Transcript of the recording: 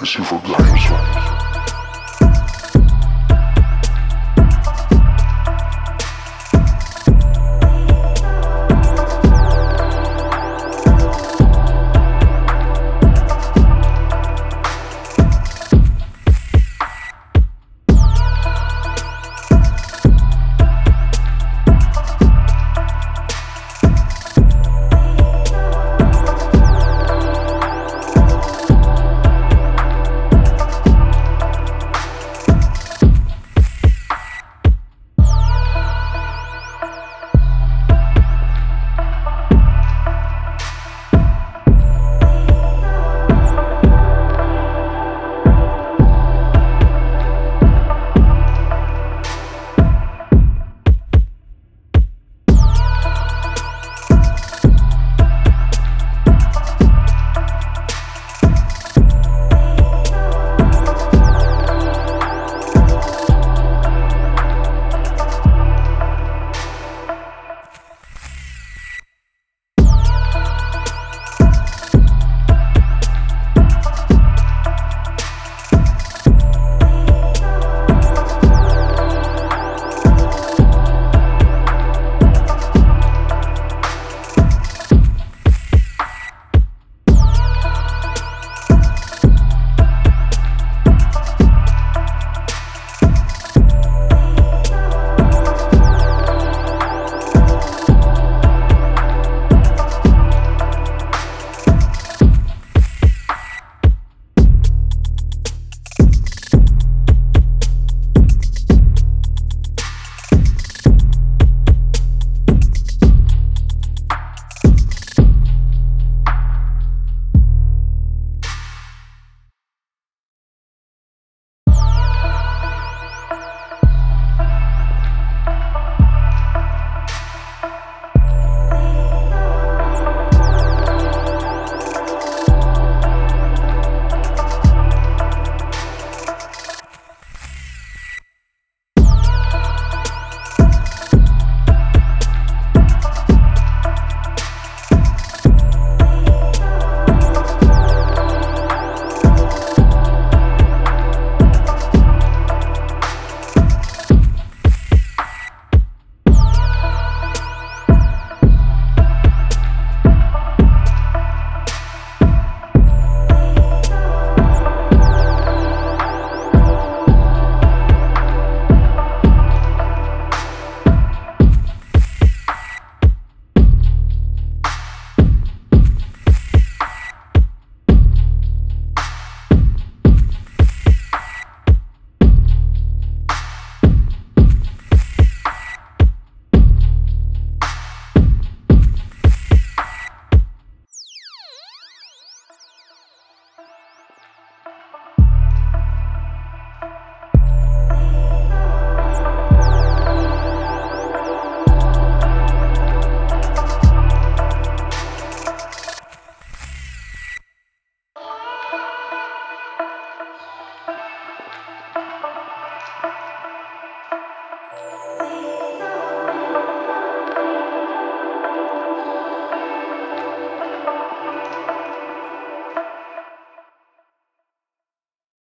Receiver Glyazon.